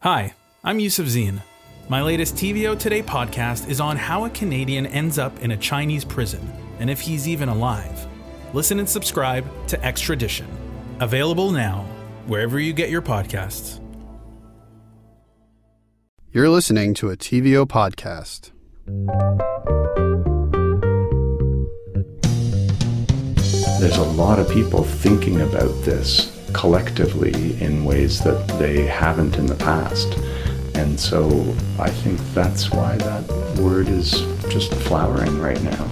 Hi, I'm Yusuf Zine. My latest TVO Today podcast is on how a Canadian ends up in a Chinese prison and if he's even alive. Listen and subscribe to Extradition. Available now, wherever you get your podcasts. You're listening to a TVO podcast. There's a lot of people thinking about this collectively in ways that they haven't in the past. And so I think that's why that word is just flowering right now.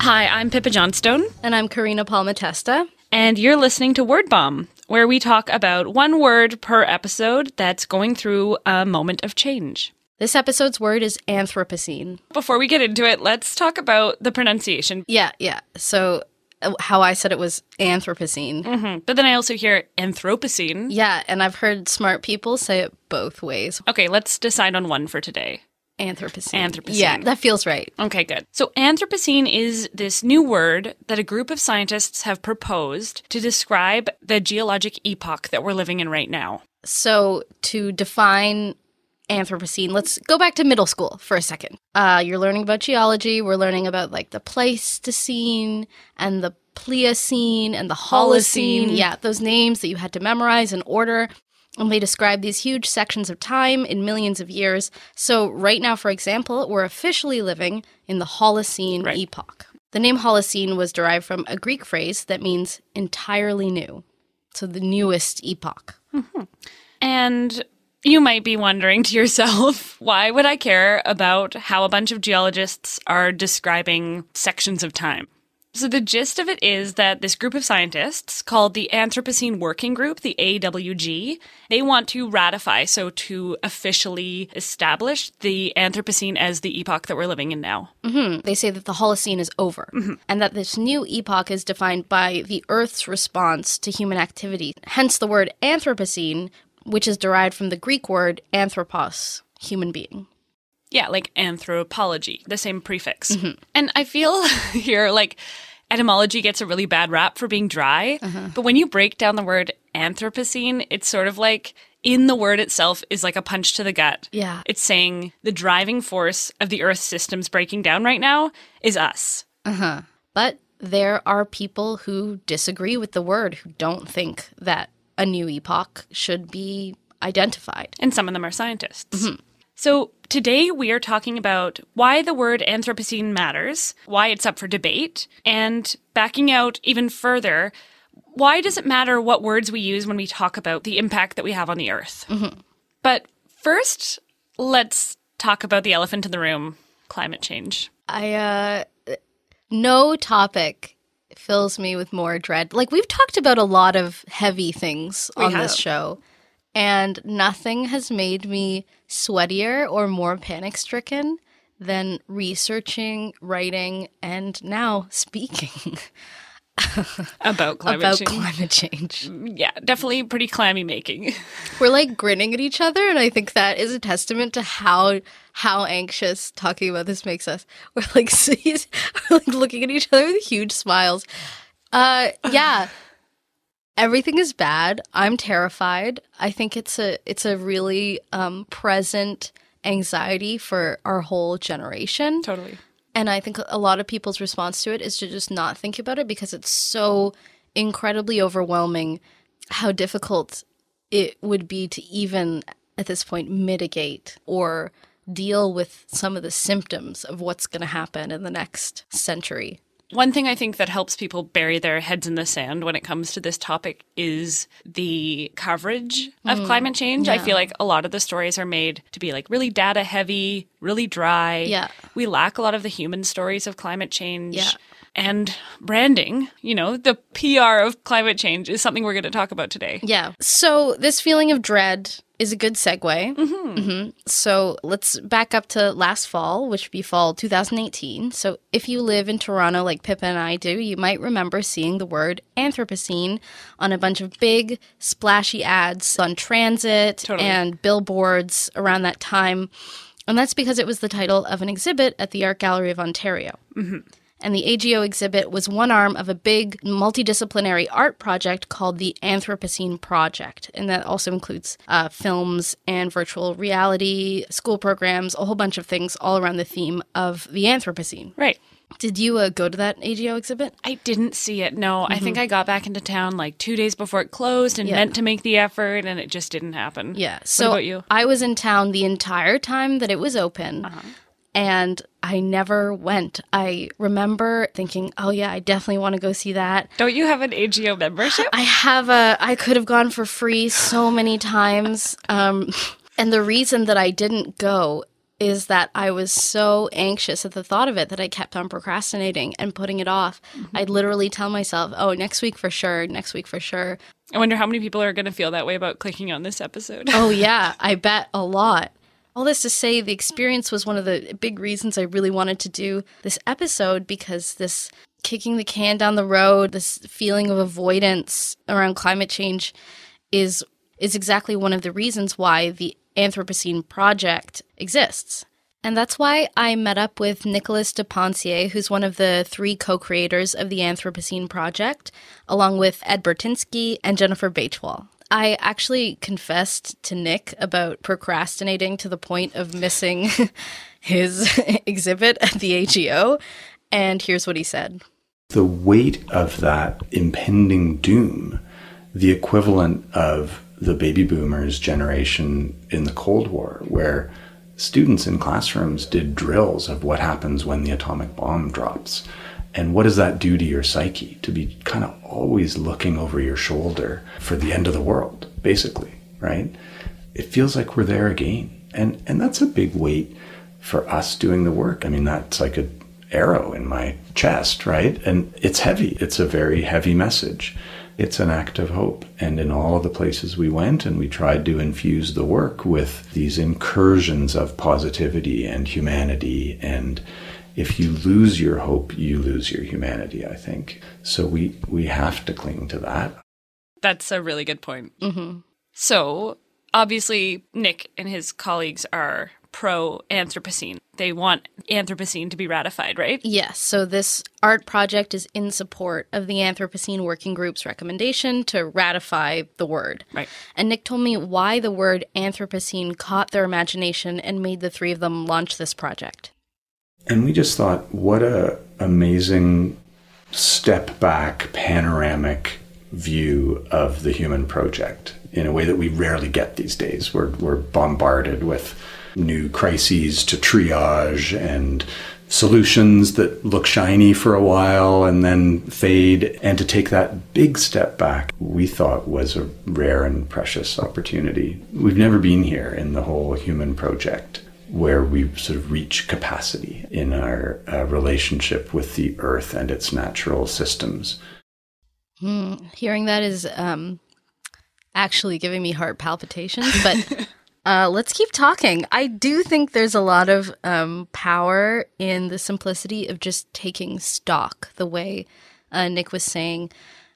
Hi, I'm Pippa Johnstone, And I'm Karina Palmatesta. and you're listening to Word Bomb, where we talk about one word per episode that's going through a moment of change. This episode's word is Anthropocene. Before we get into it, let's talk about the pronunciation. Yeah, yeah. So, uh, how I said it was Anthropocene. Mhm. But then I also hear Anthropocene. Yeah, and I've heard smart people say it both ways. Okay, let's decide on one for today. Anthropocene. Anthropocene. Yeah, that feels right. Okay, good. So, Anthropocene is this new word that a group of scientists have proposed to describe the geologic epoch that we're living in right now. So, to define Anthropocene, let's go back to middle school for a second. Uh, you're learning about geology. We're learning about like the Pleistocene and the Pliocene and the Holocene. Holocene. Yeah, those names that you had to memorize in order. And they describe these huge sections of time in millions of years. So, right now, for example, we're officially living in the Holocene Right. epoch. The name Holocene was derived from a Greek phrase that means entirely new. So, the newest epoch. And you might be wondering to yourself, why would I care about how a bunch of geologists are describing sections of time? So, the gist of it is that this group of scientists called the Anthropocene Working Group, the AWG, they want to ratify, so to officially establish the Anthropocene as the epoch that we're living in now. Mm-hmm. They say that the Holocene is over mm-hmm. and that this new epoch is defined by the Earth's response to human activity. Hence the word Anthropocene, which is derived from the Greek word anthropos, human being. Yeah, like anthropology, the same prefix. And I feel here like etymology gets a really bad rap for being dry, but when you break down the word Anthropocene, it's sort of like in the word itself is like a punch to the gut. Yeah. It's saying the driving force of the Earth systems breaking down right now is us. Uh huh. But there are people who disagree with the word, who don't think that a new epoch should be identified. and some of them are scientists. So, today we are talking about why the word Anthropocene matters, why it's up for debate, and backing out even further, why does it matter what words we use when we talk about the impact that we have on the Earth? But first, let's talk about the elephant in the room climate change. I, uh, no topic fills me with more dread. Like, we've talked about a lot of heavy things on this show, and nothing has made me sweatier or more panic stricken than researching, writing, and now speaking About climate about change. climate change. yeah, definitely pretty clammy making. We're like grinning at each other, and I think that is a testament to how how anxious talking about this makes us. We're like, we're like looking at each other with huge smiles. Uh, yeah, everything is bad. I'm terrified. I think it's a it's a really um, present anxiety for our whole generation. totally. And I think a lot of people's response to it is to just not think about it because it's so incredibly overwhelming how difficult it would be to even at this point mitigate or deal with some of the symptoms of what's going to happen in the next century. One thing I think that helps people bury their heads in the sand when it comes to this topic is the coverage of mm, climate change. I feel like a lot of the stories are made to be like really data heavy, really dry. Yeah. We lack a lot of the human stories of climate change. Yeah. And branding, you know, the PR of climate change is something we're going to talk about today. Yeah. So this feeling of dread is a good segue. Mm-hmm. So let's back up to last fall, which would be fall 2018. So if you live in Toronto like Pippa and I do, you might remember seeing the word Anthropocene on a bunch of big, splashy ads on transit Totally. and billboards around that time. And that's because it was the title of an exhibit at the Art Gallery of Ontario. And the AGO exhibit was one arm of a big multidisciplinary art project called the Anthropocene Project. And that also includes uh, films and virtual reality, school programs, a whole bunch of things all around the theme of the Anthropocene. Right. Did you uh, go to that AGO exhibit? I didn't see it. No, I think I got back into town like two days before it closed and Yeah. meant to make the effort, and it just didn't happen. Yeah. So about you? I was in town the entire time that it was open. And I never went. I remember thinking, "Oh yeah, I definitely want to go see that." Don't you have an AGO membership? I have a I could have gone for free so many times. Um and the reason that I didn't go is that I was so anxious at the thought of it that I kept on procrastinating and putting it off. I'd literally tell myself, "Oh, next week for sure, next week for sure." I wonder how many people are going to feel that way about clicking on this episode. Oh yeah, I bet a lot. All this to say, the experience was one of the big reasons I really wanted to do this episode because this kicking the can down the road, this feeling of avoidance around climate change is is exactly one of the reasons why the Anthropocene project exists. And that's why I met up with Nicholas de Pencier, who's one of the three co creators of the Anthropocene Project, along with Ed Burtynsky and Jennifer Baichwal. I actually confessed to Nick about procrastinating to the point of missing his exhibit at the AGO, and here's what he said. the weight of that impending doom, the equivalent of the baby boomers generation in the Cold War, where students in classrooms did drills of what happens when the atomic bomb drops. And what does that do to your psyche to be kind of always looking over your shoulder for the end of the world, basically, right? It feels like we're there again. And and that's a big weight for us doing the work. I mean, that's like a arrow in my chest, right? And it's heavy. It's a very heavy message. It's an act of hope. And in all of the places we went and we tried to infuse the work with these incursions of positivity and humanity. And if you lose your hope, you lose your humanity, I think. So we, we have to cling to that. That's a really good point. hmm So, obviously, Nick and his colleagues are pro Anthropocene. They want Anthropocene to be ratified, right? Yes, so this art project is in support of the Anthropocene Working Group's recommendation to ratify the word. Right. And Nick told me why the word Anthropocene caught their imagination and made the three of them launch this project. And we just thought, what a amazing step back panoramic view of the human project in a way that we rarely get these days. We're, we're bombarded with new crises to triage and solutions that look shiny for a while and then fade. And to take that big step back, we thought was a rare and precious opportunity. We've never been here in the whole human project where we sort of reach capacity in our uh, relationship with the earth and its natural systems. Hmm, hearing that is um, actually giving me heart palpitations, but uh, let's keep talking. I do think there's a lot of um, power in the simplicity of just taking stock, the way uh, Nick was saying.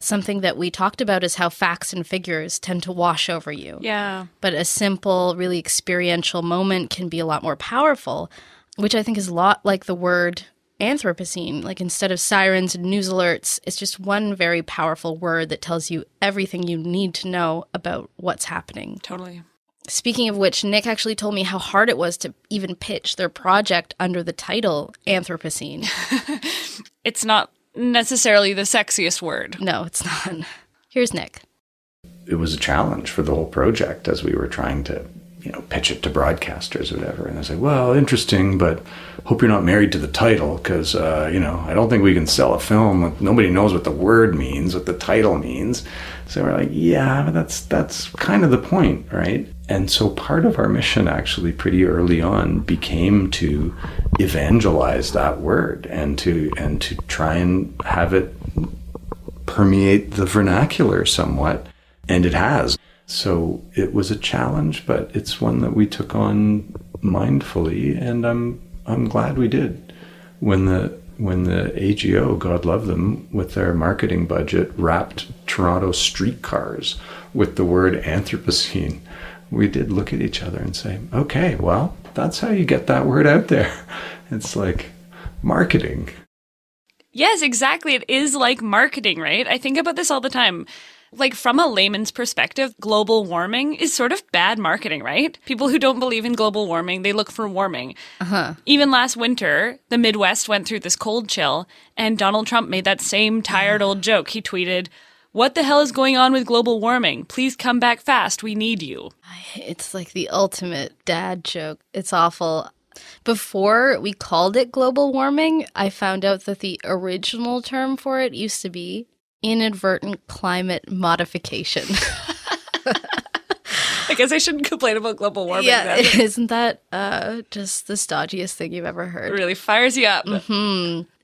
Something that we talked about is how facts and figures tend to wash over you. Yeah. But a simple, really experiential moment can be a lot more powerful, which I think is a lot like the word Anthropocene. Like instead of sirens and news alerts, it's just one very powerful word that tells you everything you need to know about what's happening. Totally. Speaking of which, Nick actually told me how hard it was to even pitch their project under the title Anthropocene. It's not necessarily the sexiest word. no, it's not. Here's Nick. It was a challenge for the whole project as we were trying to, you know, pitch it to broadcasters or whatever. And I was like, well, interesting, but hope you're not married to the title because, uh, you know, I don't think we can sell a film. Nobody knows what the word means, what the title means. So we're like, yeah, but that's that's kind of the point, right? And so part of our mission actually pretty early on became to evangelize that word and to and to try and have it permeate the vernacular somewhat, and it has. So it was a challenge, but it's one that we took on mindfully, and I'm I'm glad we did. When the when the AGO, God love them, with their marketing budget, wrapped Toronto streetcars with the word Anthropocene, we did look at each other and say, "Okay, well, that's how you get that word out there." It's like marketing. Yes, exactly. It is like marketing, right? I think about this all the time. Like, from a layman's perspective, global warming is sort of bad marketing, right? People who don't believe in global warming, they look for warming. Uh-huh. Even last winter, the Midwest went through this cold chill, and Donald Trump made that same tired old joke. He tweeted, What the hell is going on with global warming? Please come back fast. We need you. It's like the ultimate dad joke. It's awful. Before we called it global warming, I found out that the original term for it used to be inadvertent climate modification. I guess I shouldn't complain about global warming. yeah, then. isn't that uh, just the stodgiest thing you've ever heard? It really fires you up.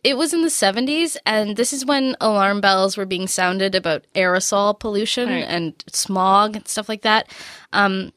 It was in the 70s, and this is when alarm bells were being sounded about aerosol pollution Right. and smog and stuff like that. Um,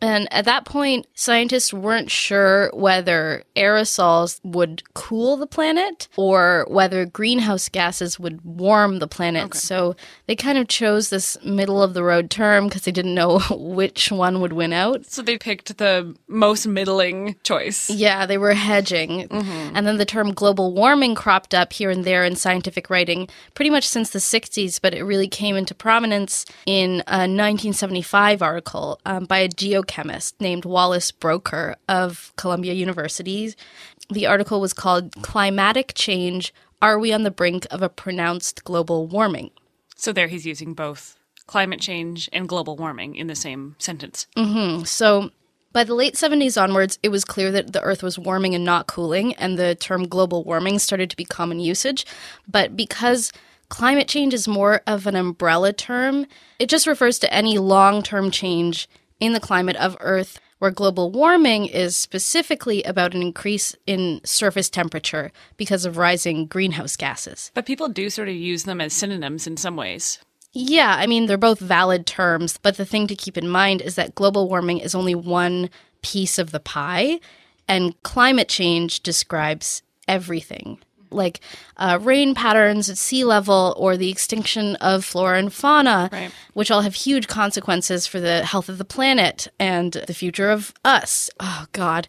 and at that point, scientists weren't sure whether aerosols would cool the planet or whether greenhouse gases would warm the planet. So they kind of chose this middle of the road term because they didn't know which one would win out. So they picked the most middling choice. Yeah, they were hedging. And then the term global warming cropped up here and there in scientific writing pretty much since the 60s, but it really came into prominence in a 1975 article um, by a geochemist named Wallace Broecker of Columbia University. The article was called Climatic Change Are We on the Brink of a Pronounced Global Warming? So there he's using both climate change and global warming in the same sentence. Mm-hmm. So, by the late 70s onwards, it was clear that the Earth was warming and not cooling, and the term global warming started to be common usage. But because climate change is more of an umbrella term, it just refers to any long term change in the climate of Earth, where global warming is specifically about an increase in surface temperature because of rising greenhouse gases. But people do sort of use them as synonyms in some ways. Yeah, I mean, they're both valid terms, but the thing to keep in mind is that global warming is only one piece of the pie, and climate change describes everything. Like uh, rain patterns at sea level or the extinction of flora and fauna, Right. which all have huge consequences for the health of the planet and the future of us. Oh, God.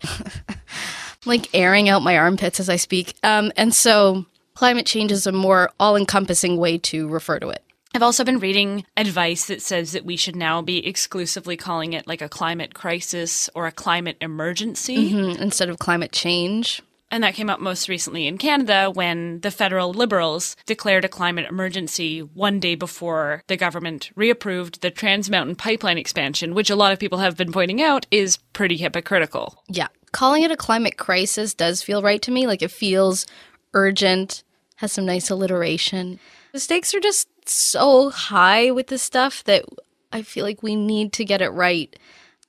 like airing out my armpits as I speak. Um, and so climate change is a more all encompassing way to refer to it. I've also been reading advice that says that we should now be exclusively calling it like a climate crisis or a climate emergency. Mm, instead of climate change. And that came up most recently in Canada when the federal Liberals declared a climate emergency one day before the government reapproved the Trans Mountain Pipeline expansion, which a lot of people have been pointing out is pretty hypocritical. Yeah. Calling it a climate crisis does feel right to me. Like it feels urgent, has some nice alliteration. The stakes are just so high with this stuff that I feel like we need to get it right.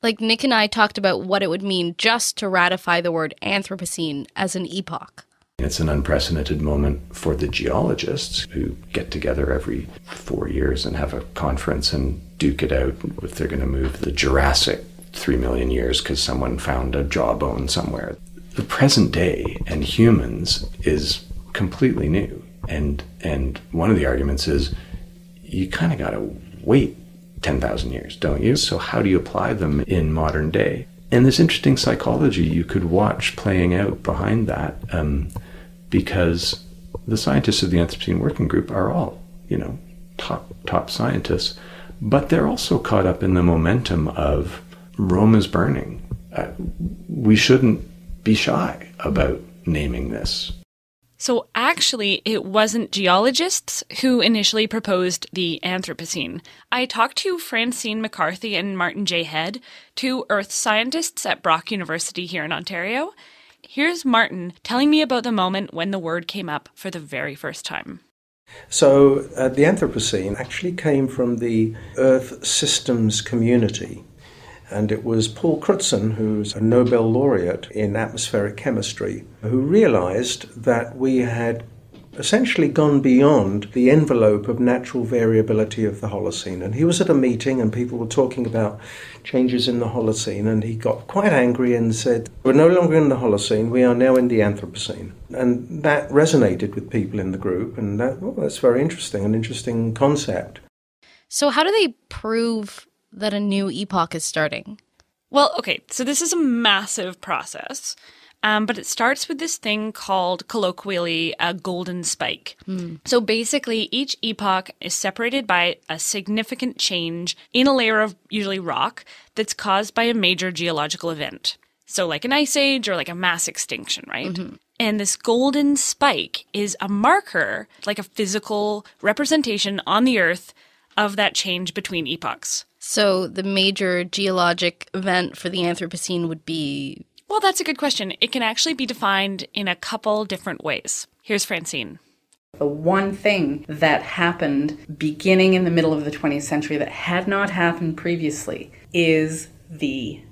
Like Nick and I talked about what it would mean just to ratify the word Anthropocene as an epoch. It's an unprecedented moment for the geologists who get together every four years and have a conference and duke it out if they're going to move the Jurassic three million years because someone found a jawbone somewhere. The present day and humans is completely new. And, and one of the arguments is you kind of got to wait 10,000 years, don't you? So, how do you apply them in modern day? And this interesting psychology you could watch playing out behind that um, because the scientists of the Anthropocene Working Group are all, you know, top, top scientists, but they're also caught up in the momentum of Rome is burning. Uh, we shouldn't be shy about naming this. So actually, it wasn't geologists who initially proposed the Anthropocene. I talked to Francine McCarthy and Martin J. Head, two earth scientists at Brock University here in Ontario. Here's Martin telling me about the moment when the word came up for the very first time. So, uh, the Anthropocene actually came from the Earth systems community. And it was Paul Crutzen, who's a Nobel laureate in atmospheric chemistry, who realized that we had essentially gone beyond the envelope of natural variability of the Holocene. And he was at a meeting and people were talking about changes in the Holocene, and he got quite angry and said, We're no longer in the Holocene, we are now in the Anthropocene. And that resonated with people in the group, and that, well, that's very interesting, an interesting concept. So, how do they prove that a new epoch is starting? Well, okay, so this is a massive process. Um, but it starts with this thing called colloquially a golden spike. So basically, each epoch is separated by a significant change in a layer of usually rock that's caused by a major geological event. So, like an ice age or like a mass extinction, right? And this golden spike is a marker, like a physical representation on the earth of that change between epochs. So the major geologic event for the Anthropocene would be Well, that's a good question. It can actually be defined in a couple different ways. Here's Francine. The one thing that happened beginning in the middle of the 20th century that had not happened previously is the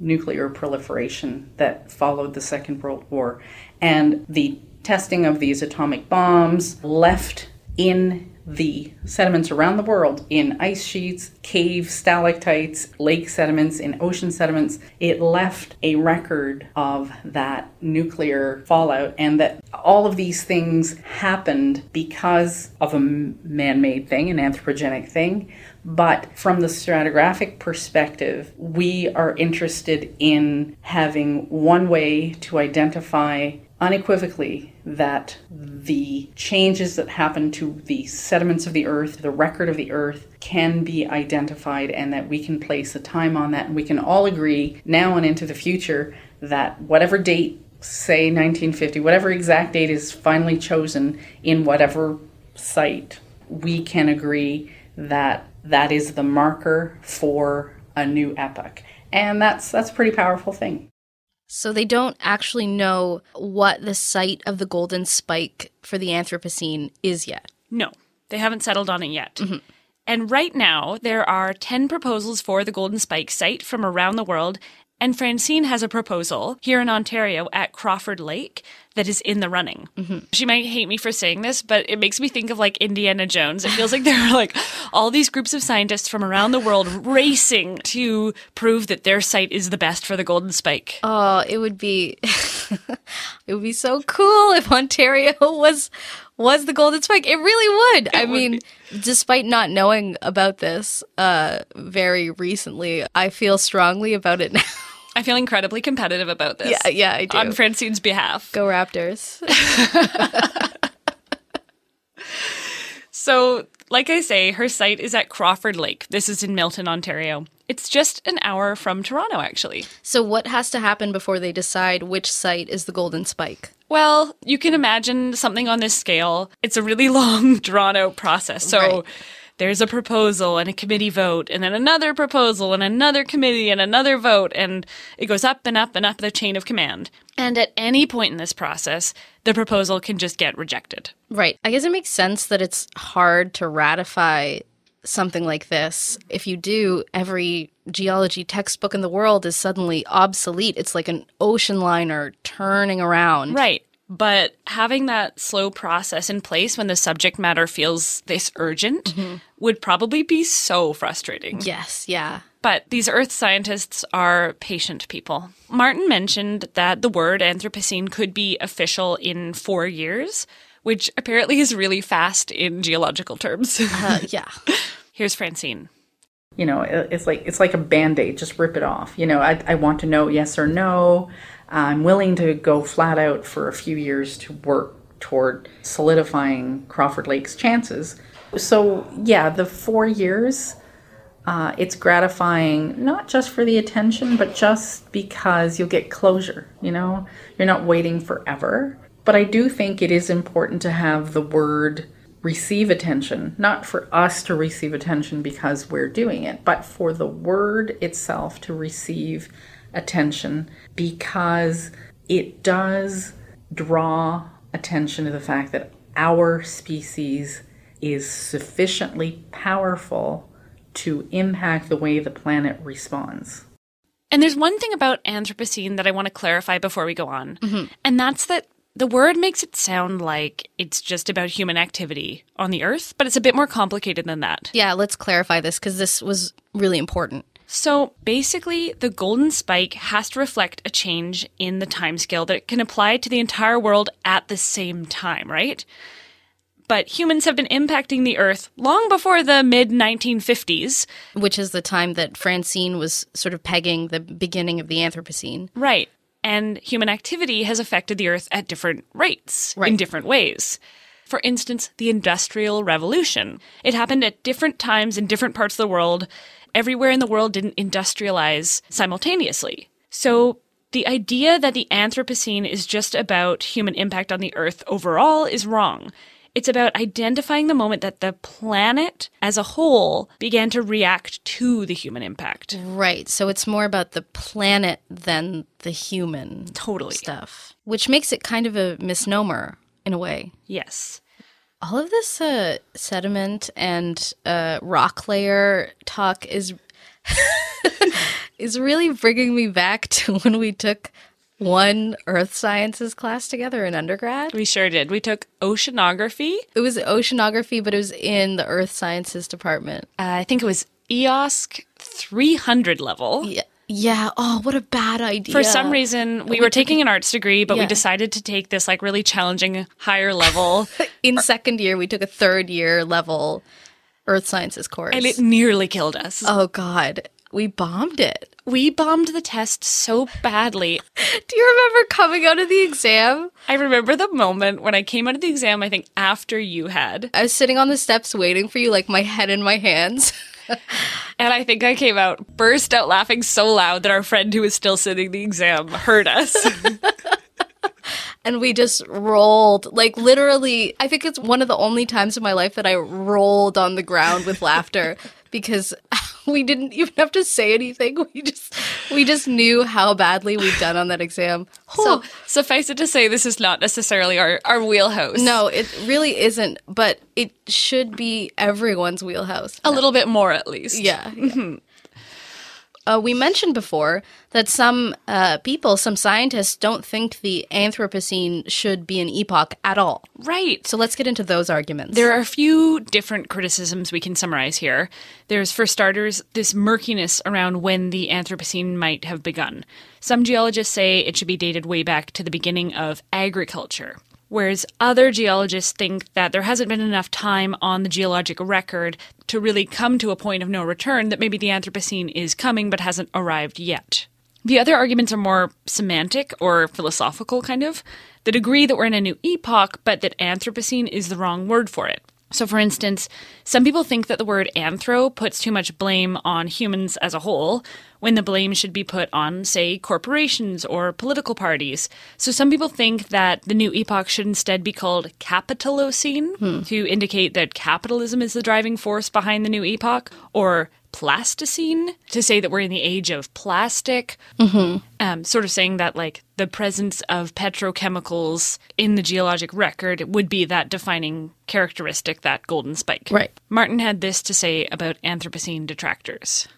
nuclear proliferation that followed the Second World War. And the testing of these atomic bombs left in the sediments around the world in ice sheets, caves, stalactites, lake sediments, in ocean sediments. It left a record of that nuclear fallout, and that all of these things happened because of a man made thing, an anthropogenic thing. But from the stratigraphic perspective, we are interested in having one way to identify unequivocally that the changes that happen to the sediments of the earth, the record of the earth, can be identified and that we can place a time on that. And we can all agree now and into the future that whatever date, say 1950, whatever exact date is finally chosen in whatever site, we can agree that that is the marker for a new epoch. And that's that's a pretty powerful thing. So they don't actually know what the site of the golden spike for the Anthropocene is yet. No, they haven't settled on it yet. Mm-hmm. And right now, there are 10 proposals for the Golden Spike site from around the world. And Francine has a proposal here in Ontario at Crawford Lake that is in the running. She might hate me for saying this, but it makes me think of like Indiana Jones. It feels like there are like all these groups of scientists from around the world racing to prove that their site is the best for the Golden Spike. Oh, it would be it would be so cool if Ontario was was the golden spike. It really would. I mean, despite not knowing about this uh very recently, I feel strongly about it now. I feel incredibly competitive about this. yeah, yeah, I do. On Francine's behalf. Go Raptors. So, like I say, her site is at Crawford Lake. This is in Milton, Ontario. It's just an hour from Toronto, actually. so what has to happen before they decide which site is the golden spike? Well, you can imagine something on this scale. It's a really long, drawn out process. So, Right. There's a proposal and a committee vote, and then another proposal and another committee and another vote, and it goes up and up and up the chain of command. And at any point in this process, the proposal can just get rejected. Right. I guess it makes sense that it's hard to ratify something like this. If you do, every geology textbook in the world is suddenly obsolete. It's like an ocean liner turning around. Right. But having that slow process in place when the subject matter feels this urgent would probably be so frustrating. Yes, yeah. But these earth scientists are patient people. Martin mentioned that the word Anthropocene could be official in four years, which apparently is really fast in geological terms. Uh, yeah. Here's Francine. You know, it's like it's like a band-aid, just rip it off. You know, I, I want to know yes or no. I'm willing to go flat out for a few years to work toward solidifying Crawford Lake's chances. So yeah, the four years, uh, it's gratifying not just for the attention, but just because you'll get closure. You know, you're not waiting forever. But I do think it is important to have the word receive attention, not for us to receive attention because we're doing it, but for the word itself to receive attention because it does draw attention to the fact that our species is sufficiently powerful to impact the way the planet responds. And there's one thing about Anthropocene that I want to clarify before we go on, mm-hmm. and that's that the word makes it sound like it's just about human activity on the earth, but it's a bit more complicated than that. Yeah, let's clarify this because this was really important. So basically, the golden spike has to reflect a change in the timescale that can apply to the entire world at the same time, right? But humans have been impacting the Earth long before the mid 1950s. Which is the time that Francine was sort of pegging the beginning of the Anthropocene. Right. And human activity has affected the Earth at different rates in different ways. For instance, the Industrial Revolution. It happened at different times in different parts of the world. Everywhere in the world didn't industrialize simultaneously. So the idea that the Anthropocene is just about human impact on the Earth overall is wrong. It's about identifying the moment that the planet as a whole began to react to the human impact. Right. So it's more about the planet than the human Totally. stuff, which makes it kind of a misnomer in a way. Yes. All of this uh, sediment and uh, rock layer talk is is really bringing me back to when we took one earth sciences class together in undergrad. We sure did. We took oceanography. It was oceanography, but it was in the earth sciences department. Uh, I think it was EOSC 300 level. Yeah. Yeah. Oh, what a bad idea. For some reason, we were taking an arts degree, but we decided to take this like really challenging higher level, in second year, we took a third year level earth sciences course. and it nearly killed us. oh, God. We bombed it. We bombed the test so badly. Do you remember coming out of the exam? I remember the moment when I came out of the exam, I think after you had, I was sitting on the steps waiting for you, like my head in my hands. and I think I came out, burst out laughing so loud that our friend who was still sitting the exam heard us. and we just rolled like literally i think it's one of the only times in my life that i rolled on the ground with laughter because we didn't even have to say anything we just we just knew how badly we'd done on that exam so suffice it to say, this is not necessarily our, our wheelhouse. no it really isn't but it should be everyone's wheelhouse A little bit more at least. yeah, yeah. Mm-hmm. Uh, we mentioned before that some uh, people, some scientists, don't think the Anthropocene should be an epoch at all. Right. So let's get into those arguments. There are a few different criticisms we can summarize here. There's, for starters, this murkiness around when the Anthropocene might have begun. Some geologists say it should be dated way back to the beginning of agriculture, whereas other geologists think that there hasn't been enough time on the geologic record to really come to a point of no return that maybe the Anthropocene is coming but hasn't arrived yet. The other arguments are more semantic or philosophical, kind of. The degree that we're in a new epoch, but that Anthropocene is the wrong word for it. So, for instance, some people think that the word anthro puts too much blame on humans as a whole, when the blame should be put on, say, corporations or political parties. So, some people think that the new epoch should instead be called Capitalocene hmm. to indicate that capitalism is the driving force behind the new epoch, or Plasticene to say that we're in the age of plastic, um, sort of saying that like the presence of petrochemicals in the geologic record would be that defining characteristic, that golden spike. Right. Martin had this to say about Anthropocene detractors.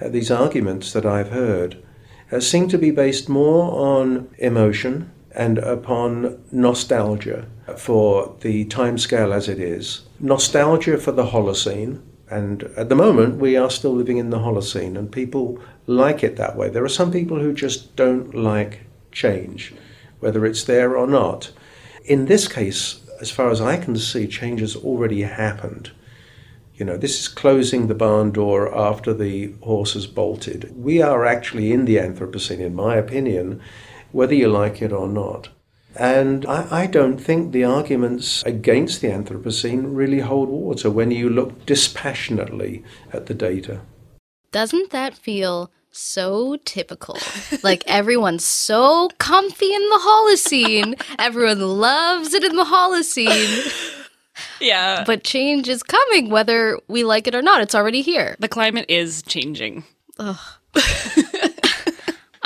Uh, these arguments that I've heard uh, seem to be based more on emotion and upon nostalgia for the timescale as it is, nostalgia for the Holocene. And at the moment, we are still living in the Holocene, and people like it that way. There are some people who just don't like change, whether it's there or not. In this case, as far as I can see, change has already happened. You know, this is closing the barn door after the horse has bolted. We are actually in the Anthropocene, in my opinion, whether you like it or not. And I, I don't think the arguments against the Anthropocene really hold water when you look dispassionately at the data. Doesn't that feel so typical? like everyone's so comfy in the Holocene. Everyone loves it in the Holocene. Yeah. But change is coming whether we like it or not. It's already here. the climate is changing.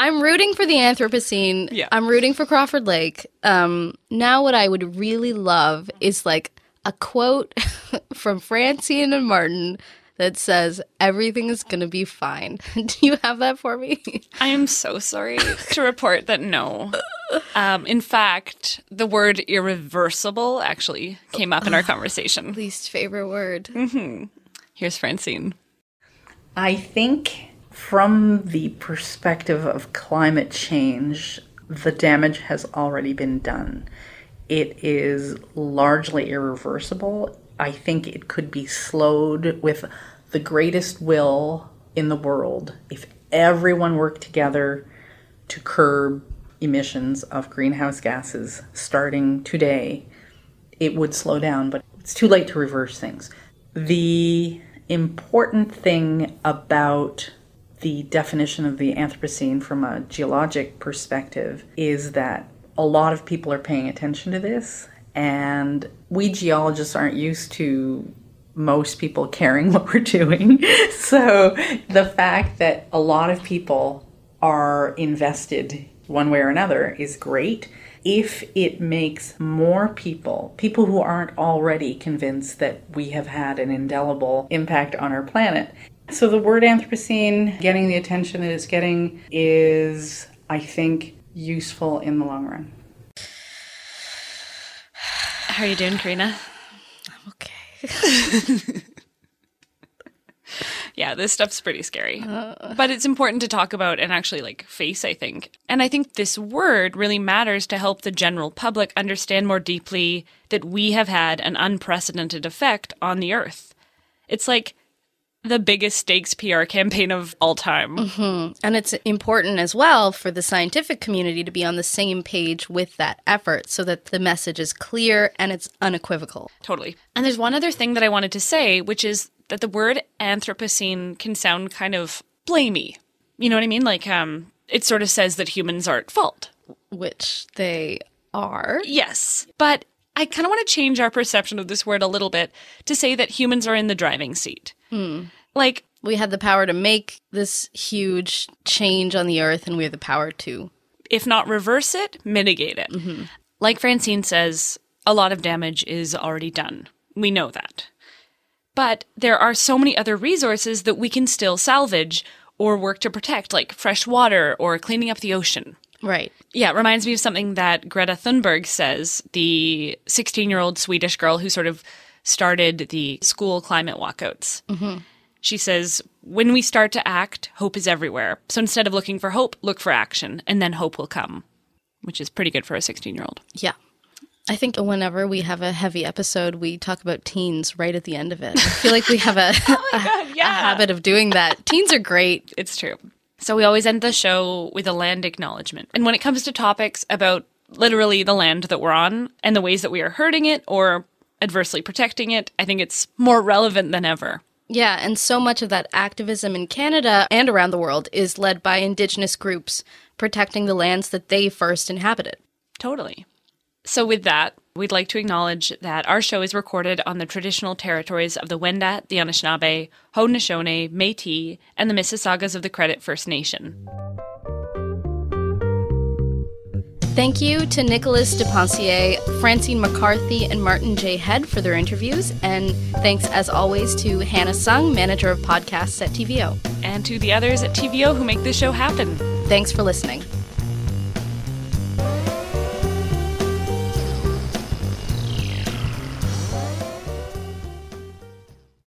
I'm rooting for the Anthropocene. Yeah. I'm rooting for Crawford Lake. Um, now, what I would really love is like a quote from Francine and Martin that says, Everything is going to be fine. Do you have that for me? I am so sorry to report that no. Um, in fact, the word irreversible actually came up in our conversation. Least favorite word. Here's Francine. I think from the perspective of climate change, the damage has already been done. It is largely irreversible. I think it could be slowed with the greatest will in the world if everyone worked together to curb emissions of greenhouse gases starting today, it would slow down, but it's too late to reverse things. The important thing about the definition of the Anthropocene from a geologic perspective is that a lot of people are paying attention to this, and we geologists aren't used to most people caring what we're doing. so the fact that a lot of people are invested one way or another is great if it makes more people, people who aren't already convinced that we have had an indelible impact on our planet. So the word Anthropocene getting the attention that it's getting is, I think, useful in the long run. How are you doing, Karina? I'm okay. yeah, this stuff's pretty scary. Uh. but it's important to talk about and actually like face, I think. And I think this word really matters to help the general public understand more deeply that we have had an unprecedented effect on the earth. It's like the biggest stakes PR campaign of all time. And it's important as well for the scientific community to be on the same page with that effort so that the message is clear and it's unequivocal. Totally. And there's one other thing that I wanted to say, which is that the word Anthropocene can sound kind of blamey. You know what I mean? Like, um, it sort of says that humans are at fault. Which they are. Yes. But I kind of want to change our perception of this word a little bit to say that humans are in the driving seat. Hmm. Like, We had the power to make this huge change on the earth, and we have the power to. if not reverse it, mitigate it. Mm-hmm. Like Francine says, a lot of damage is already done. We know that. But there are so many other resources that we can still salvage or work to protect, like fresh water or cleaning up the ocean. Right. Yeah, it reminds me of something that Greta Thunberg says, the 16 year old Swedish girl who sort of started the school climate walkouts. Mm-hmm. She says, when we start to act, hope is everywhere. So instead of looking for hope, look for action, and then hope will come, which is pretty good for a 16 year old. Yeah. I think whenever we have a heavy episode, we talk about teens right at the end of it. I feel like we have a, oh a, a habit of doing that. Teens are great. It's true. So we always end the show with a land acknowledgement. And when it comes to topics about literally the land that we're on and the ways that we are hurting it or adversely protecting it, I think it's more relevant than ever. Yeah, and so much of that activism in Canada and around the world is led by Indigenous groups protecting the lands that they first inhabited. Totally. So, with that, we'd like to acknowledge that our show is recorded on the traditional territories of the Wendat, the Anishinaabe, Haudenosaunee, Metis, and the Mississaugas of the Credit First Nation. Thank you to Nicholas de Pencier, Francine McCarthy, and Martin J. Head for their interviews. And thanks, as always, to Hannah Sung, manager of podcasts at TVO. And to the others at TVO who make this show happen. Thanks for listening.